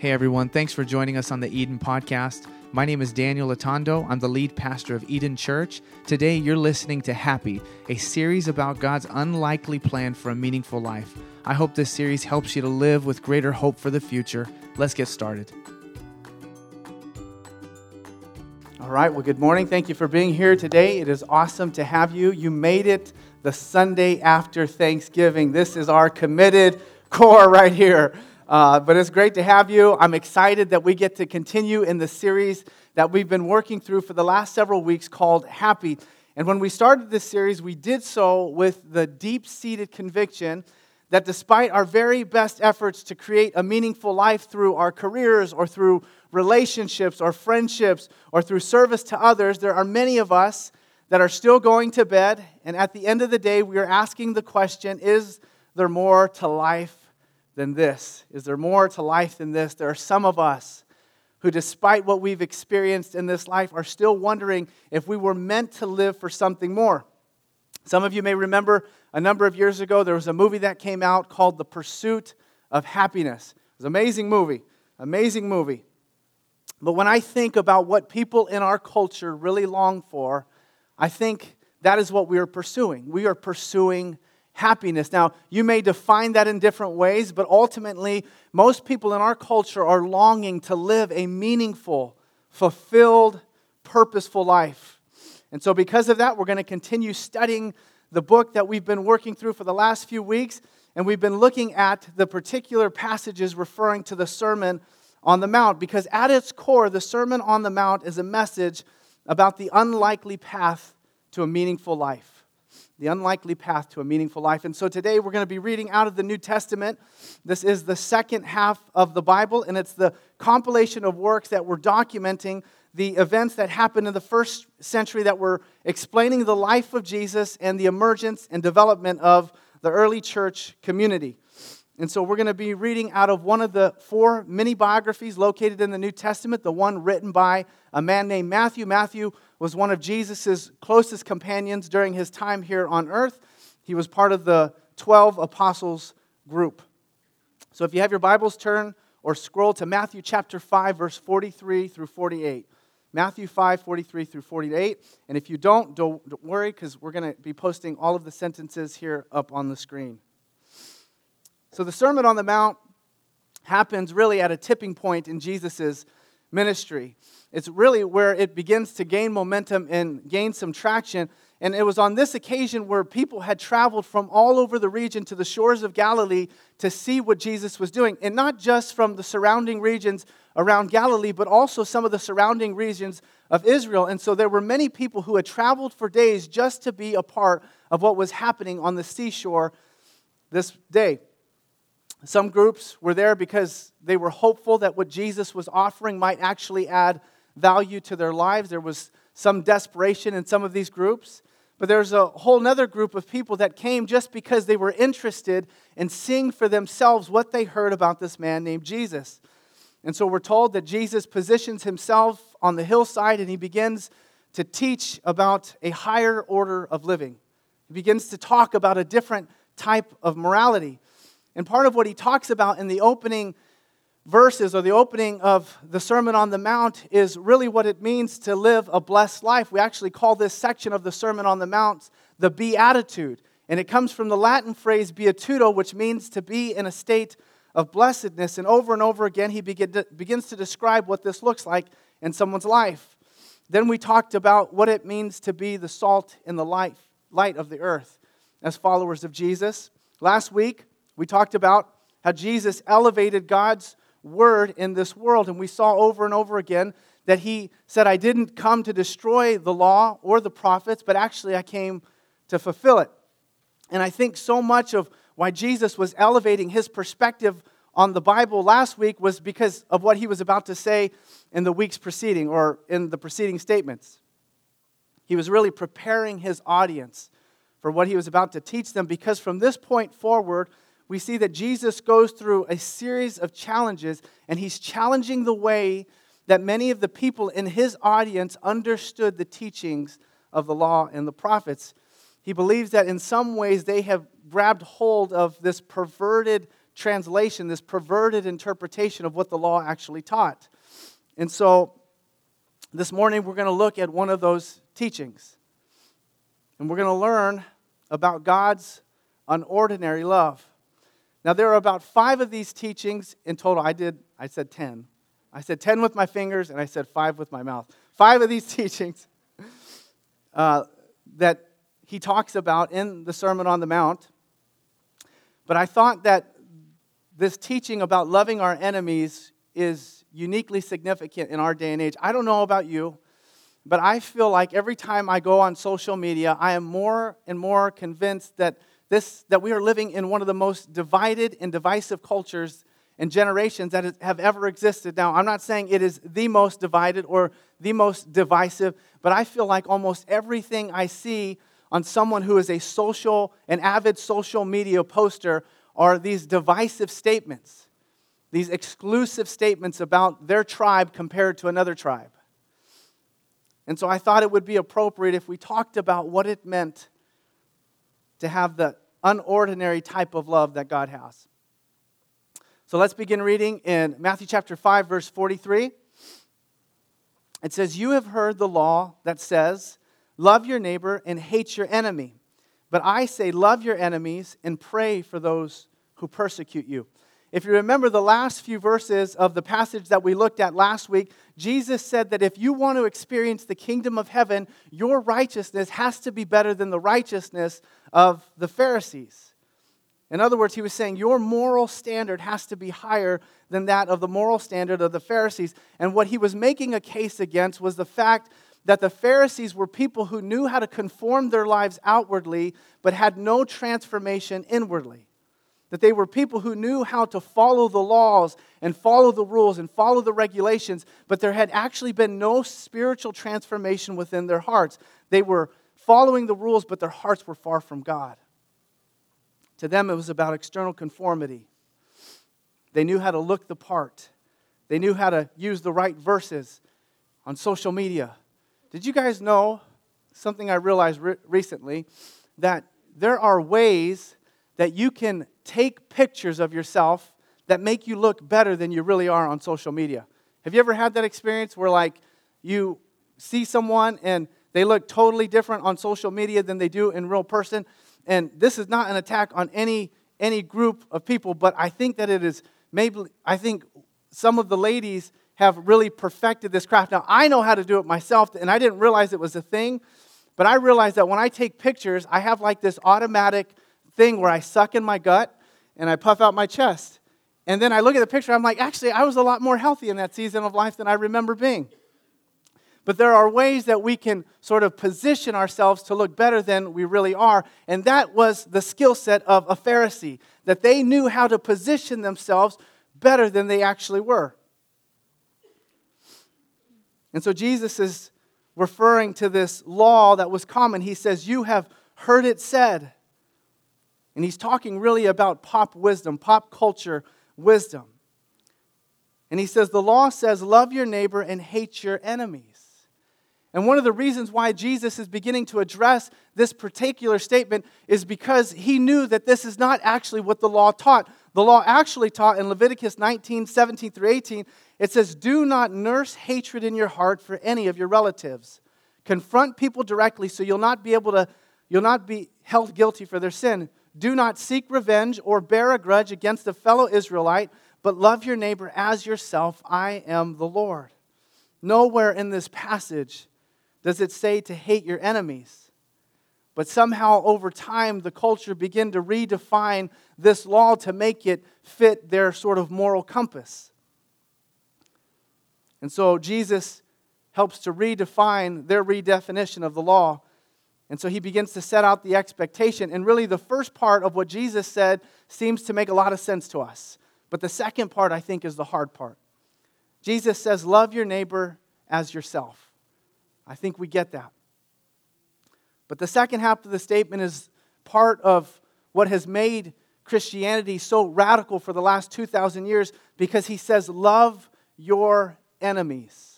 Hey everyone, thanks for joining us on the Eden Podcast. My name is Daniel Atondo. I'm the lead pastor of Eden Church. Today you're listening to Happy, a series about God's unlikely plan for a meaningful life. I hope this series helps you to live with greater hope for the future. Let's get started. All right, well, good morning. Thank you for being here today. It is awesome to have you. You made it the Sunday after Thanksgiving. This is our committed core right here. Uh, but it's great to have you. I'm excited that we get to continue in the series that we've been working through for the last several weeks called Happy. And when we started this series, we did so with the deep seated conviction that despite our very best efforts to create a meaningful life through our careers or through relationships or friendships or through service to others, there are many of us that are still going to bed. And at the end of the day, we are asking the question is there more to life than this? Is there more to life than this? There are some of us who, despite what we've experienced in this life, are still wondering if we were meant to live for something more. Some of you may remember a number of years ago, there was a movie that came out called The Pursuit of Happiness. It was an amazing movie, amazing movie. But when I think about what people in our culture really long for, I think that is what we are pursuing. We are pursuing happiness. Now, you may define that in different ways, but ultimately, most people in our culture are longing to live a meaningful, fulfilled, purposeful life. And so, because of that, we're going to continue studying the book that we've been working through for the last few weeks. And we've been looking at the particular passages referring to the Sermon on the Mount, because at its core, the Sermon on the Mount is a message about the unlikely path to a meaningful life the unlikely path to a meaningful life. And so today we're going to be reading out of the New Testament. This is the second half of the Bible, and it's the compilation of works that were documenting the events that happened in the first century that were explaining the life of Jesus and the emergence and development of the early church community. And so we're going to be reading out of one of the four mini biographies located in the New Testament, the one written by a man named Matthew. Matthew was one of Jesus' closest companions during his time here on earth. He was part of the 12 apostles group. So if you have your Bibles, turn or scroll to Matthew chapter 5, verse 43 through 48. Matthew 5, 43 through 48. And if you don't, don't, don't worry, because we're going to be posting all of the sentences here up on the screen. So the Sermon on the Mount happens really at a tipping point in Jesus' ministry. It's really where it begins to gain momentum and gain some traction. And it was on this occasion where people had traveled from all over the region to the shores of Galilee to see what Jesus was doing. And not just from the surrounding regions around Galilee, but also some of the surrounding regions of Israel. And so there were many people who had traveled for days just to be a part of what was happening on the seashore this day. Some groups were there because they were hopeful that what Jesus was offering might actually add value to their lives. There was some desperation in some of these groups. But there's a whole other group of people that came just because they were interested in seeing for themselves what they heard about this man named Jesus. And so we're told that Jesus positions himself on the hillside and he begins to teach about a higher order of living. He begins to talk about a different type of morality. And part of what he talks about in the opening verses or the opening of the Sermon on the Mount is really what it means to live a blessed life. We actually call this section of the Sermon on the Mount the Beatitude. And it comes from the Latin phrase beatitudo, which means to be in a state of blessedness. And over and over again, he to, begins to describe what this looks like in someone's life. Then we talked about what it means to be the salt in the light, light of the earth as followers of Jesus. Last week, we talked about how Jesus elevated God's word in this world, and we saw over and over again that he said, I didn't come to destroy the law or the prophets, but actually I came to fulfill it. And I think so much of why Jesus was elevating his perspective on the Bible last week was because of what he was about to say in the weeks preceding or in the preceding statements. He was really preparing his audience for what he was about to teach them because from this point forward, we see that Jesus goes through a series of challenges, and he's challenging the way that many of the people in his audience understood the teachings of the law and the prophets. He believes that in some ways they have grabbed hold of this perverted translation, this perverted interpretation of what the law actually taught. And so this morning we're going to look at one of those teachings. And we're going to learn about God's unordinary love. Now, there are about five of these teachings in total. I did, I said 10. I said 10 with my fingers, and I said five with my mouth. Five of these teachings uh, that he talks about in the Sermon on the Mount. But I thought that this teaching about loving our enemies is uniquely significant in our day and age. I don't know about you, but I feel like every time I go on social media, I am more and more convinced that this, that we are living in one of the most divided and divisive cultures and generations that have ever existed. Now, I'm not saying it is the most divided or the most divisive, but I feel like almost everything I see on someone who is a social, an avid social media poster, are these divisive statements, these exclusive statements about their tribe compared to another tribe. And so I thought it would be appropriate if we talked about what it meant to have the unordinary type of love that God has. So let's begin reading in Matthew chapter 5, verse 43. It says, You have heard the law that says, Love your neighbor and hate your enemy. But I say, Love your enemies and pray for those who persecute you. If you remember the last few verses of the passage that we looked at last week, Jesus said that if you want to experience the kingdom of heaven, your righteousness has to be better than the righteousness of the Pharisees. In other words, he was saying your moral standard has to be higher than that of the moral standard of the Pharisees. And what he was making a case against was the fact that the Pharisees were people who knew how to conform their lives outwardly, but had no transformation inwardly that they were people who knew how to follow the laws and follow the rules and follow the regulations, but there had actually been no spiritual transformation within their hearts. They were following the rules, but their hearts were far from God. To them, it was about external conformity. They knew how to look the part, they knew how to use the right verses on social media. Did you guys know something I realized re- recently? That there are ways that you can take pictures of yourself that make you look better than you really are on social media. Have you ever had that experience where, like, you see someone and they look totally different on social media than they do in real person? And this is not an attack on any any group of people, but I think that it is maybe I think some of the ladies have really perfected this craft. Now I know how to do it myself, and I didn't realize it was a thing, but I realized that when I take pictures, I have like this automatic thing where I suck in my gut and I puff out my chest. And then I look at the picture, I'm like, actually, I was a lot more healthy in that season of life than I remember being. But there are ways that we can sort of position ourselves to look better than we really are. And that was the skill set of a Pharisee, that they knew how to position themselves better than they actually were. And so Jesus is referring to this law that was common. He says, You have heard it said. And he's talking really about pop wisdom, pop culture wisdom. And he says, The law says, love your neighbor and hate your enemies. And one of the reasons why Jesus is beginning to address this particular statement is because he knew that this is not actually what the law taught. The law actually taught in Leviticus 19, 17 through 18, it says, Do not nurse hatred in your heart for any of your relatives. Confront people directly so you'll not be able to, you'll not be held guilty for their sin. Do not seek revenge or bear a grudge against a fellow Israelite, but love your neighbor as yourself. I am the Lord. Nowhere in this passage does it say to hate your enemies. But somehow, over time, the culture began to redefine this law to make it fit their sort of moral compass. And so, Jesus helps to redefine their redefinition of the law and so he begins to set out the expectation. And really, the first part of what Jesus said seems to make a lot of sense to us. But the second part, I think, is the hard part. Jesus says, Love your neighbor as yourself. I think we get that. But the second half of the statement is part of what has made Christianity so radical for the last 2,000 years because he says, Love your enemies.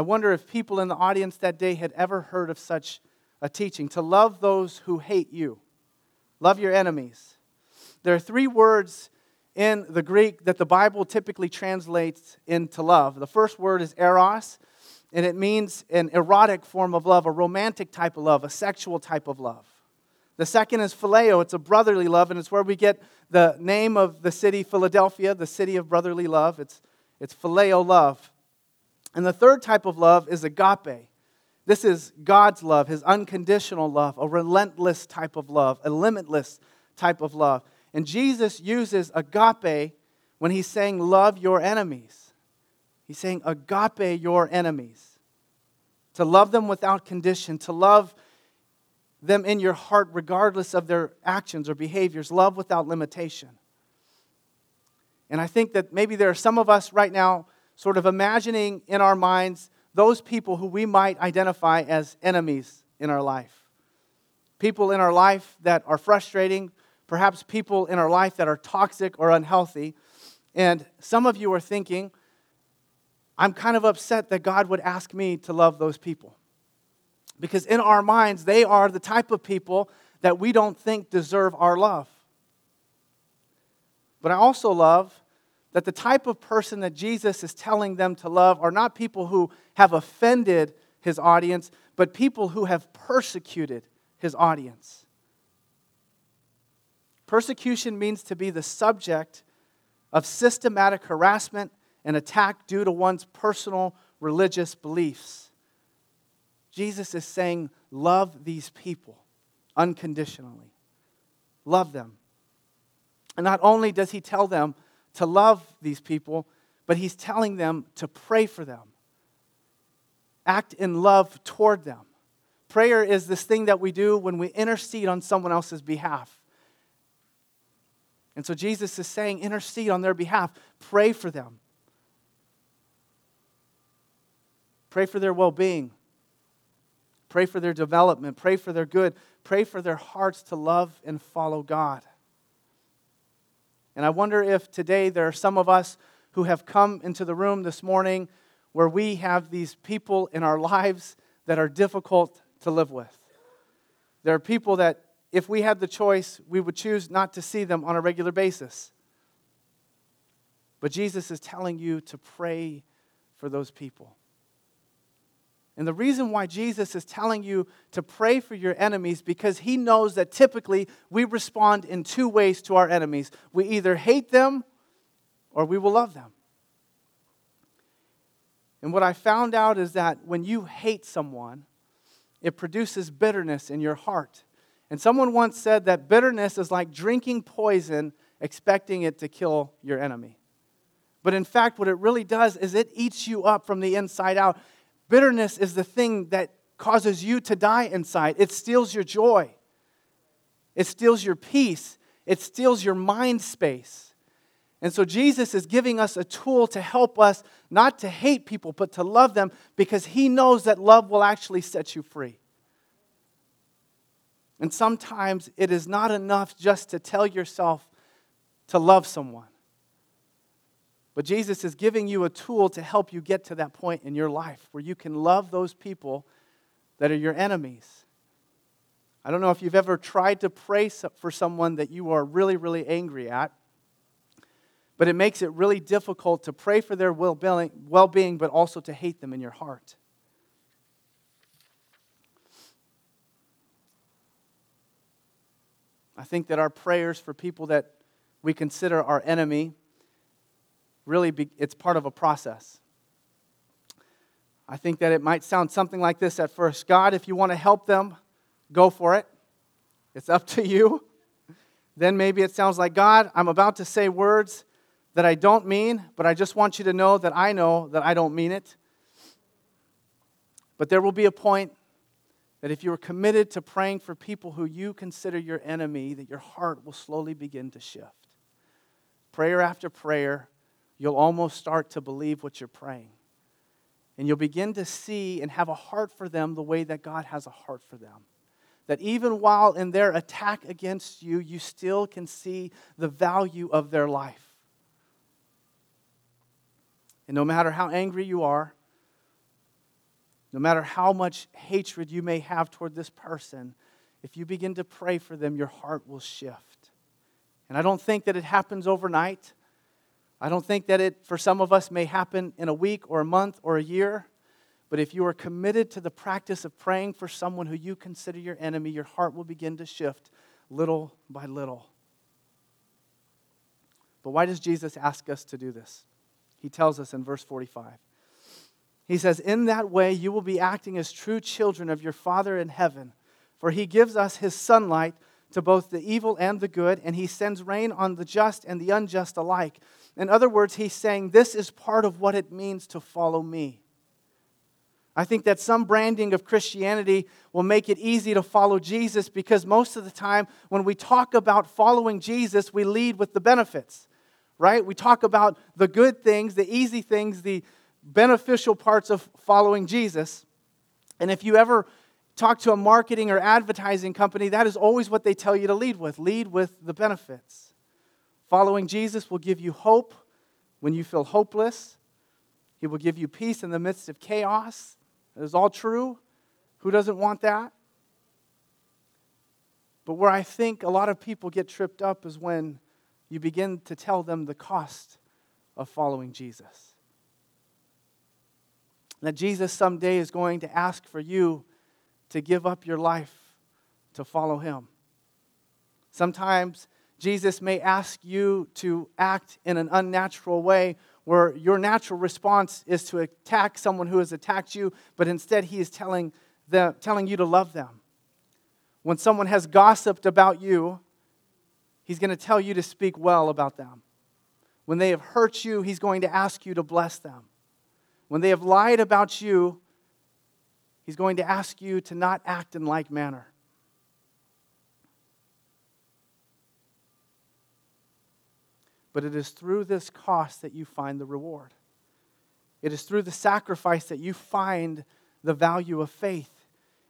I wonder if people in the audience that day had ever heard of such a teaching to love those who hate you. Love your enemies. There are three words in the Greek that the Bible typically translates into love. The first word is eros, and it means an erotic form of love, a romantic type of love, a sexual type of love. The second is phileo, it's a brotherly love, and it's where we get the name of the city, Philadelphia, the city of brotherly love. It's, it's phileo love. And the third type of love is agape. This is God's love, his unconditional love, a relentless type of love, a limitless type of love. And Jesus uses agape when he's saying, Love your enemies. He's saying, Agape your enemies. To love them without condition, to love them in your heart regardless of their actions or behaviors, love without limitation. And I think that maybe there are some of us right now sort of imagining in our minds those people who we might identify as enemies in our life. People in our life that are frustrating, perhaps people in our life that are toxic or unhealthy. And some of you are thinking, I'm kind of upset that God would ask me to love those people. Because in our minds, they are the type of people that we don't think deserve our love. But I also love that the type of person that Jesus is telling them to love are not people who have offended his audience, but people who have persecuted his audience. Persecution means to be the subject of systematic harassment and attack due to one's personal religious beliefs. Jesus is saying, Love these people unconditionally. Love them. And not only does he tell them to love these people, but he's telling them to pray for them, act in love toward them. Prayer is this thing that we do when we intercede on someone else's behalf. And so Jesus is saying, intercede on their behalf, pray for them, pray for their well being, pray for their development, pray for their good, pray for their hearts to love and follow God. And I wonder if today there are some of us who have come into the room this morning where we have these people in our lives that are difficult to live with. There are people that if we had the choice, we would choose not to see them on a regular basis. But Jesus is telling you to pray for those people. And the reason why Jesus is telling you to pray for your enemies because he knows that typically we respond in two ways to our enemies. We either hate them or we will love them. And what I found out is that when you hate someone, it produces bitterness in your heart. And someone once said that bitterness is like drinking poison expecting it to kill your enemy. But in fact, what it really does is it eats you up from the inside out. Bitterness is the thing that causes you to die inside, it steals your joy, it steals your peace, it steals your mind space. And so Jesus is giving us a tool to help us not to hate people, but to love them because he knows that love will actually set you free. And sometimes it is not enough just to tell yourself to love someone. But Jesus is giving you a tool to help you get to that point in your life where you can love those people that are your enemies. I don't know if you've ever tried to pray for someone that you are really, really angry at, but it makes it really difficult to pray for their well being, but also to hate them in your heart. I think that our prayers for people that we consider our enemy really be, it's part of a process. I think that it might sound something like this at first God, if you want to help them, go for it. It's up to you. Then maybe it sounds like God, I'm about to say words that I don't mean, but I just want you to know that I know that I don't mean it. But there will be a point that if you are committed to praying for people who you consider your enemy, that your heart will slowly begin to shift. Prayer after prayer, you'll almost start to believe what you're praying. And you'll begin to see and have a heart for them the way that God has a heart for them. That even while in their attack against you, you still can see the value of their life. And no matter how angry you are, no matter how much hatred you may have toward this person, if you begin to pray for them, your heart will shift. And I don't think that it happens overnight. I don't think that it, for some of us, may happen in a week or a month or a year. But if you are committed to the practice of praying for someone who you consider your enemy, your heart will begin to shift little by little. But why does Jesus ask us to do this? He tells us in verse 45. He says, In that way you will be acting as true children of your Father in heaven, for he gives us his sunlight to both the evil and the good, and he sends rain on the just and the unjust alike. In other words, he's saying this is part of what it means to follow me. I think that some branding of Christianity will make it easy to follow Jesus because most of the time when we talk about following Jesus, we lead with the benefits, right? We talk about the good things, the easy things, the beneficial parts of following Jesus. And if you ever talk to a marketing or advertising company, that is always what they tell you to lead with lead with the benefits. Following Jesus will give you hope when you feel hopeless. He will give you peace in the midst of chaos. It is all true. Who doesn't want that? But where I think a lot of people get tripped up is when you begin to tell them the cost of following Jesus. That Jesus someday is going to ask for you to give up your life to follow him. Sometimes Jesus may ask you to act in an unnatural way where your natural response is to attack someone who has attacked you, but instead he is telling, them, telling you to love them. When someone has gossiped about you, he's going to tell you to speak well about them. When they have hurt you, he's going to ask you to bless them. When they have lied about you, he's going to ask you to not act in like manner. But it is through this cost that you find the reward. It is through the sacrifice that you find the value of faith.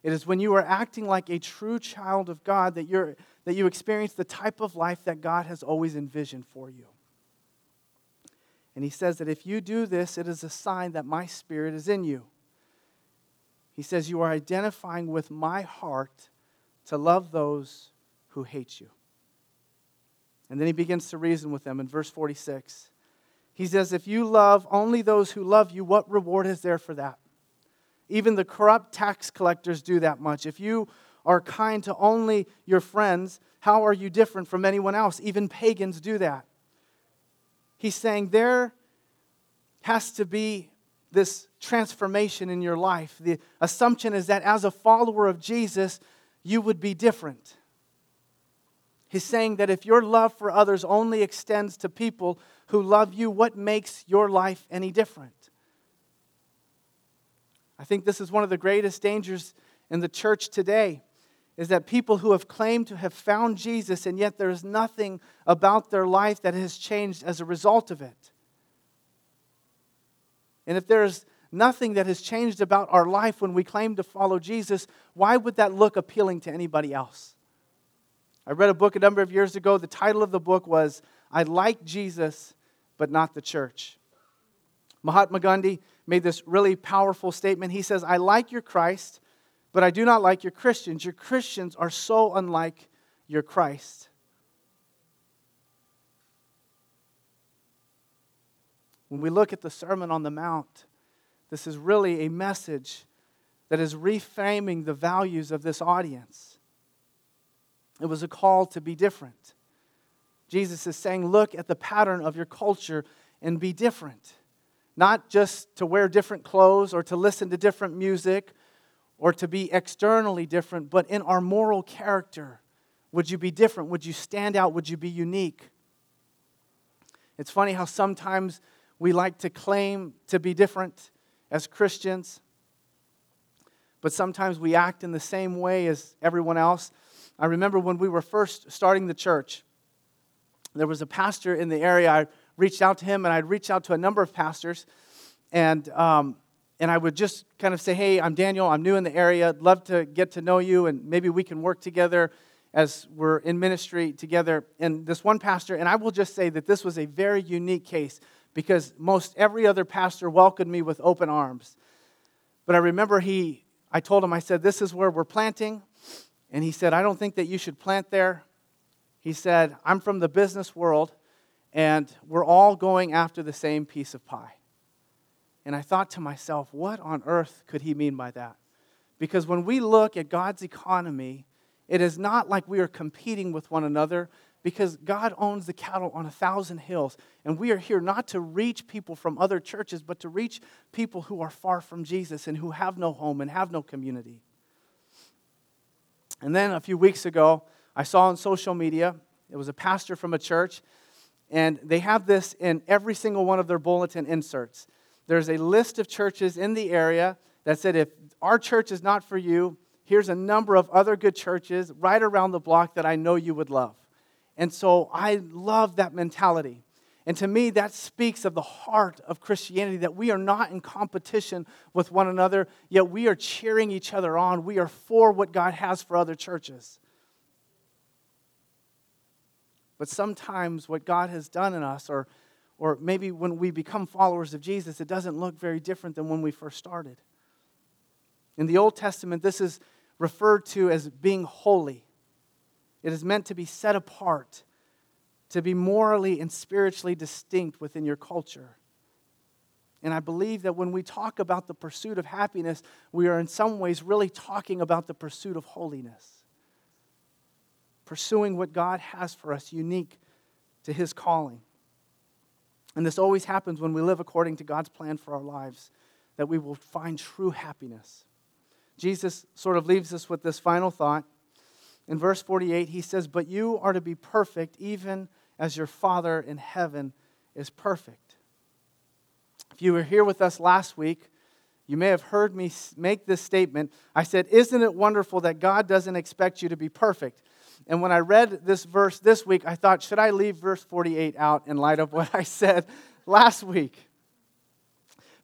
It is when you are acting like a true child of God that, you're, that you experience the type of life that God has always envisioned for you. And he says that if you do this, it is a sign that my spirit is in you. He says, You are identifying with my heart to love those who hate you. And then he begins to reason with them in verse 46. He says, If you love only those who love you, what reward is there for that? Even the corrupt tax collectors do that much. If you are kind to only your friends, how are you different from anyone else? Even pagans do that. He's saying there has to be this transformation in your life. The assumption is that as a follower of Jesus, you would be different. He's saying that if your love for others only extends to people who love you, what makes your life any different? I think this is one of the greatest dangers in the church today is that people who have claimed to have found Jesus and yet there is nothing about their life that has changed as a result of it. And if there is nothing that has changed about our life when we claim to follow Jesus, why would that look appealing to anybody else? I read a book a number of years ago. The title of the book was I Like Jesus, but Not the Church. Mahatma Gandhi made this really powerful statement. He says, I like your Christ, but I do not like your Christians. Your Christians are so unlike your Christ. When we look at the Sermon on the Mount, this is really a message that is reframing the values of this audience. It was a call to be different. Jesus is saying, look at the pattern of your culture and be different. Not just to wear different clothes or to listen to different music or to be externally different, but in our moral character. Would you be different? Would you stand out? Would you be unique? It's funny how sometimes we like to claim to be different as Christians, but sometimes we act in the same way as everyone else. I remember when we were first starting the church, there was a pastor in the area. I reached out to him, and I'd reach out to a number of pastors, and um, and I would just kind of say, "Hey, I'm Daniel. I'm new in the area. I'd love to get to know you, and maybe we can work together as we're in ministry together." And this one pastor, and I will just say that this was a very unique case because most every other pastor welcomed me with open arms. But I remember he, I told him, I said, "This is where we're planting." And he said, I don't think that you should plant there. He said, I'm from the business world, and we're all going after the same piece of pie. And I thought to myself, what on earth could he mean by that? Because when we look at God's economy, it is not like we are competing with one another because God owns the cattle on a thousand hills. And we are here not to reach people from other churches, but to reach people who are far from Jesus and who have no home and have no community. And then a few weeks ago, I saw on social media, it was a pastor from a church, and they have this in every single one of their bulletin inserts. There's a list of churches in the area that said, if our church is not for you, here's a number of other good churches right around the block that I know you would love. And so I love that mentality. And to me, that speaks of the heart of Christianity that we are not in competition with one another, yet we are cheering each other on. We are for what God has for other churches. But sometimes what God has done in us, or, or maybe when we become followers of Jesus, it doesn't look very different than when we first started. In the Old Testament, this is referred to as being holy. It is meant to be set apart, to be morally and spiritually distinct within your culture. And I believe that when we talk about the pursuit of happiness, we are in some ways really talking about the pursuit of holiness pursuing what God has for us, unique to His calling. And this always happens when we live according to God's plan for our lives, that we will find true happiness. Jesus sort of leaves us with this final thought. In verse 48, he says, But you are to be perfect, even as your Father in heaven is perfect. If you were here with us last week, you may have heard me make this statement. I said, Isn't it wonderful that God doesn't expect you to be perfect? And when I read this verse this week, I thought, should I leave verse 48 out in light of what I said last week?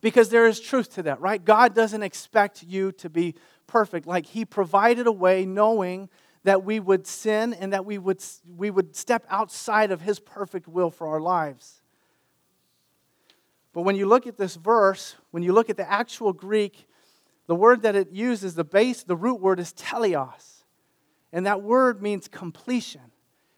Because there is truth to that, right? God doesn't expect you to be perfect. Like He provided a way knowing that we would sin and that we would, we would step outside of His perfect will for our lives. But when you look at this verse, when you look at the actual Greek, the word that it uses, the base, the root word is teleos. And that word means completion.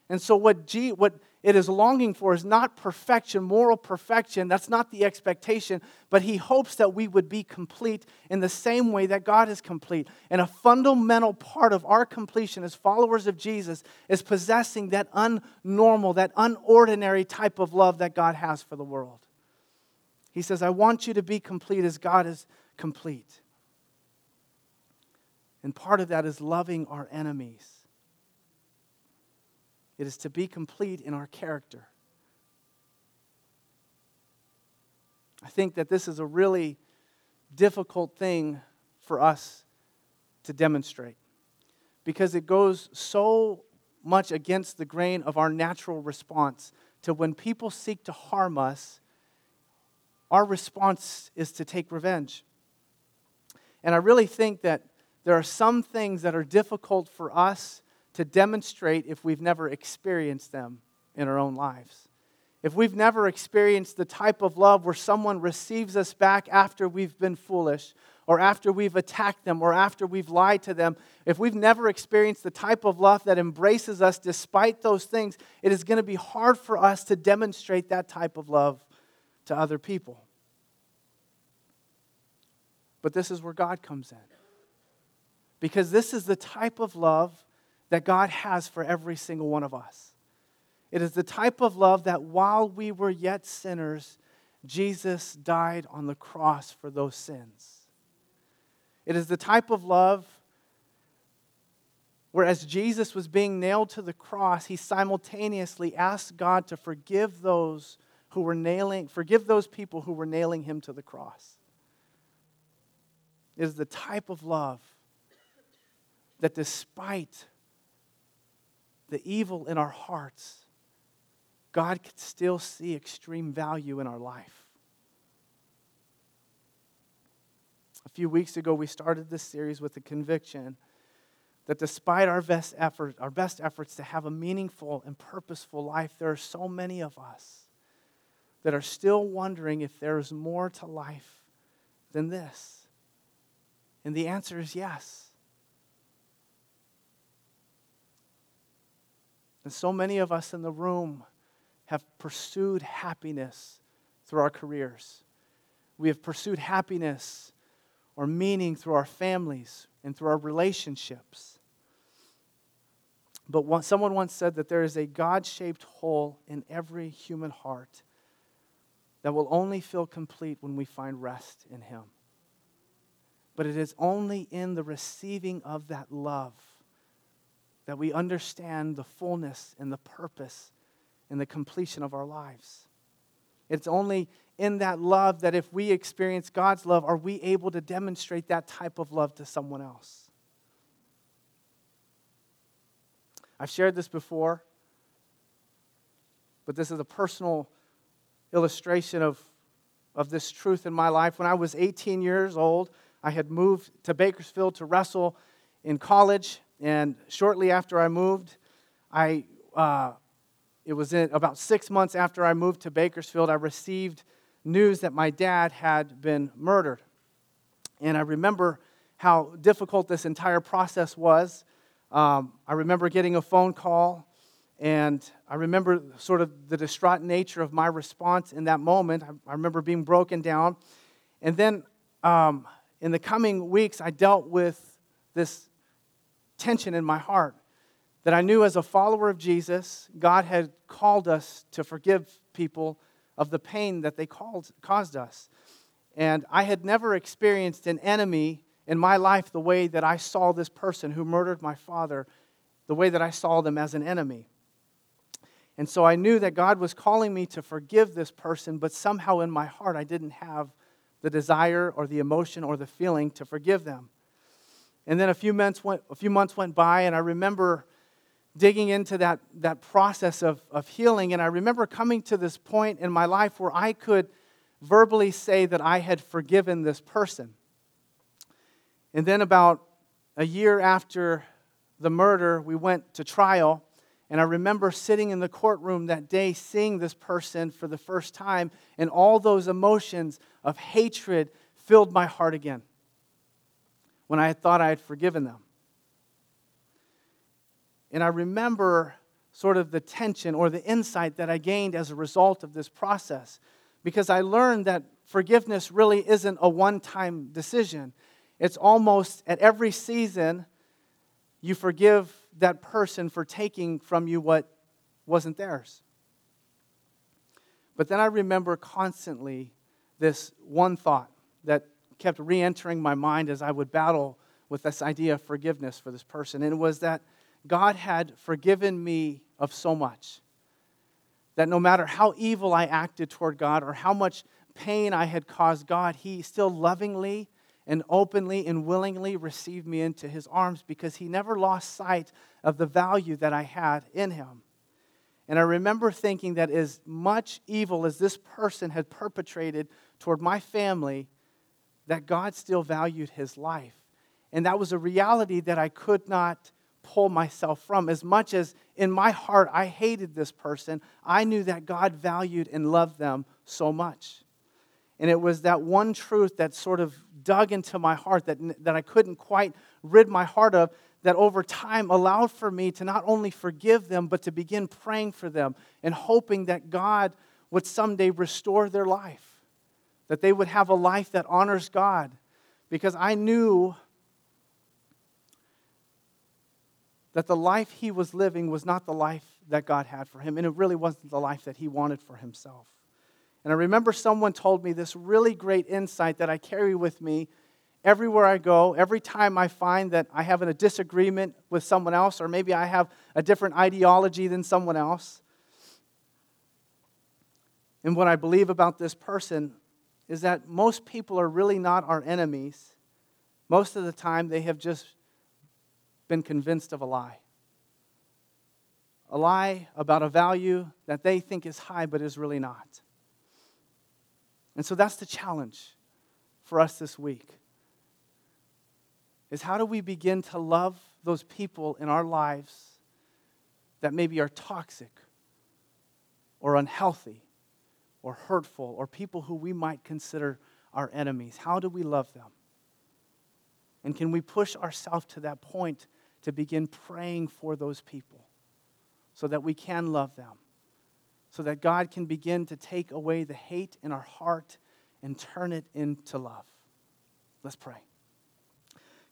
And so, what, G, what it is longing for is not perfection, moral perfection. That's not the expectation. But He hopes that we would be complete in the same way that God is complete. And a fundamental part of our completion as followers of Jesus is possessing that unnormal, that unordinary type of love that God has for the world. He says, I want you to be complete as God is complete. And part of that is loving our enemies. It is to be complete in our character. I think that this is a really difficult thing for us to demonstrate because it goes so much against the grain of our natural response to when people seek to harm us, our response is to take revenge. And I really think that there are some things that are difficult for us to demonstrate if we've never experienced them in our own lives. If we've never experienced the type of love where someone receives us back after we've been foolish, or after we've attacked them, or after we've lied to them, if we've never experienced the type of love that embraces us despite those things, it is going to be hard for us to demonstrate that type of love to other people. But this is where God comes in because this is the type of love that God has for every single one of us. It is the type of love that while we were yet sinners, Jesus died on the cross for those sins. It is the type of love where, as Jesus was being nailed to the cross, he simultaneously asked God to forgive those who were nailing, forgive those people who were nailing him to the cross. It is the type of love that despite the evil in our hearts, God can still see extreme value in our life. A few weeks ago, we started this series with the conviction that despite our best effort, our best efforts to have a meaningful and purposeful life, there are so many of us that are still wondering if there is more to life than this. And the answer is yes. And so many of us in the room have pursued happiness through our careers. We have pursued happiness or meaning through our families and through our relationships. But someone once said that there is a God shaped hole in every human heart that will only feel complete when we find rest in Him. But it is only in the receiving of that love that we understand the fullness and the purpose and the completion of our lives. It's only in that love that if we experience God's love, are we able to demonstrate that type of love to someone else? I've shared this before, but this is a personal illustration of, of this truth in my life. When I was 18 years old, I had moved to Bakersfield to wrestle in college, and shortly after I moved, I uh, it was in, about six months after I moved to Bakersfield, I received news that my dad had been murdered. And I remember how difficult this entire process was. Um, I remember getting a phone call, and I remember sort of the distraught nature of my response in that moment. I, I remember being broken down. And then um, in the coming weeks, I dealt with this tension in my heart that I knew as a follower of Jesus, God had called us to forgive people of the pain that they called, caused us. And I had never experienced an enemy in my life the way that I saw this person who murdered my father, the way that I saw them as an enemy. And so I knew that God was calling me to forgive this person, but somehow in my heart I didn't have the desire or the emotion or the feeling to forgive them. And then a few months went, a few months went by, and I remember digging into that, that process of, of healing. And I remember coming to this point in my life where I could verbally say that I had forgiven this person. And then, about a year after the murder, we went to trial. And I remember sitting in the courtroom that day, seeing this person for the first time, and all those emotions of hatred filled my heart again when I thought I had forgiven them. And I remember sort of the tension or the insight that I gained as a result of this process because I learned that forgiveness really isn't a one time decision. It's almost at every season you forgive that person for taking from you what wasn't theirs. But then I remember constantly this one thought that kept re entering my mind as I would battle with this idea of forgiveness for this person. And it was that God had forgiven me of so much. That no matter how evil I acted toward God or how much pain I had caused God, He still lovingly and openly and willingly received me into His arms because He never lost sight of the value that I had in Him. And I remember thinking that as much evil as this person had perpetrated toward my family, that God still valued his life. And that was a reality that I could not pull myself from. As much as in my heart I hated this person, I knew that God valued and loved them so much. And it was that one truth that sort of dug into my heart that, that I couldn't quite rid my heart of that over time allowed for me to not only forgive them, but to begin praying for them and hoping that God would someday restore their life, that they would have a life that honors God. Because I knew that the life he was living was not the life that God had for him, and it really wasn't the life that he wanted for himself. And I remember someone told me this really great insight that I carry with me everywhere I go, every time I find that I have a disagreement with someone else, or maybe I have a different ideology than someone else. And what I believe about this person is that most people are really not our enemies. Most of the time, they have just been convinced of a lie. A lie about a value that they think is high but is really not. And so that's the challenge for us this week is how do we begin to love those people in our lives that maybe are toxic or unhealthy or hurtful or people who we might consider our enemies? How do we love them? And can we push ourselves to that point to begin praying for those people so that we can love them, so that God can begin to take away the hate in our heart and turn it into love. Let's pray.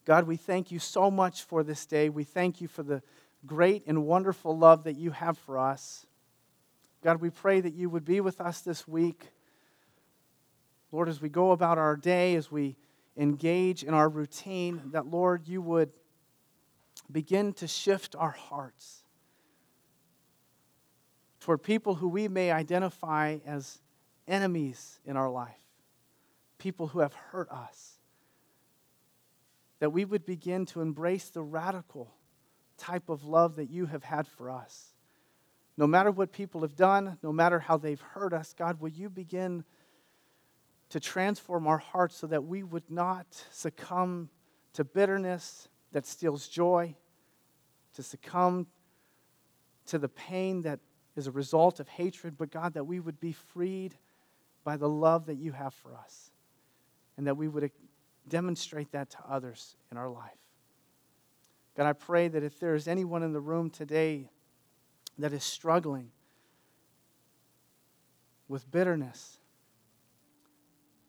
God, we thank you so much for this day. We thank you for the great and wonderful love that you have for us. God, we pray that you would be with us this week. Lord, as we go about our day, as we engage in our routine, that, Lord, you would begin to shift our hearts toward people who we may identify as enemies in our life, people who have hurt us. That we would begin to embrace the radical type of love that you have had for us. No matter what people have done, no matter how they've hurt us, God, will you begin to transform our hearts so that we would not succumb to bitterness that steals joy, to succumb to the pain that is a result of hatred, but God, that we would be freed by the love that you have for us, and that we would demonstrate that to others in our life. God, I pray that if there is anyone in the room today that is struggling with bitterness,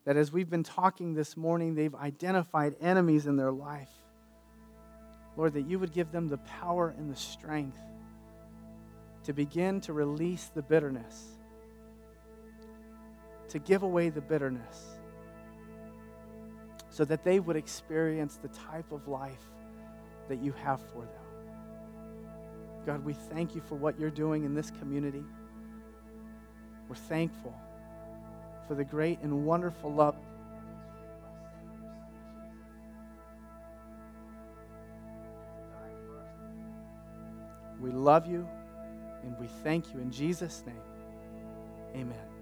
that as we've been talking this morning, they've identified enemies in their life. Lord, that you would give them the power and the strength to begin to release the bitterness, to give away the bitterness, so that they would experience the type of life that you have for them. God, we thank you for what you're doing in this community. We're thankful for the great and wonderful love. We love you and we thank you in Jesus' name. Amen.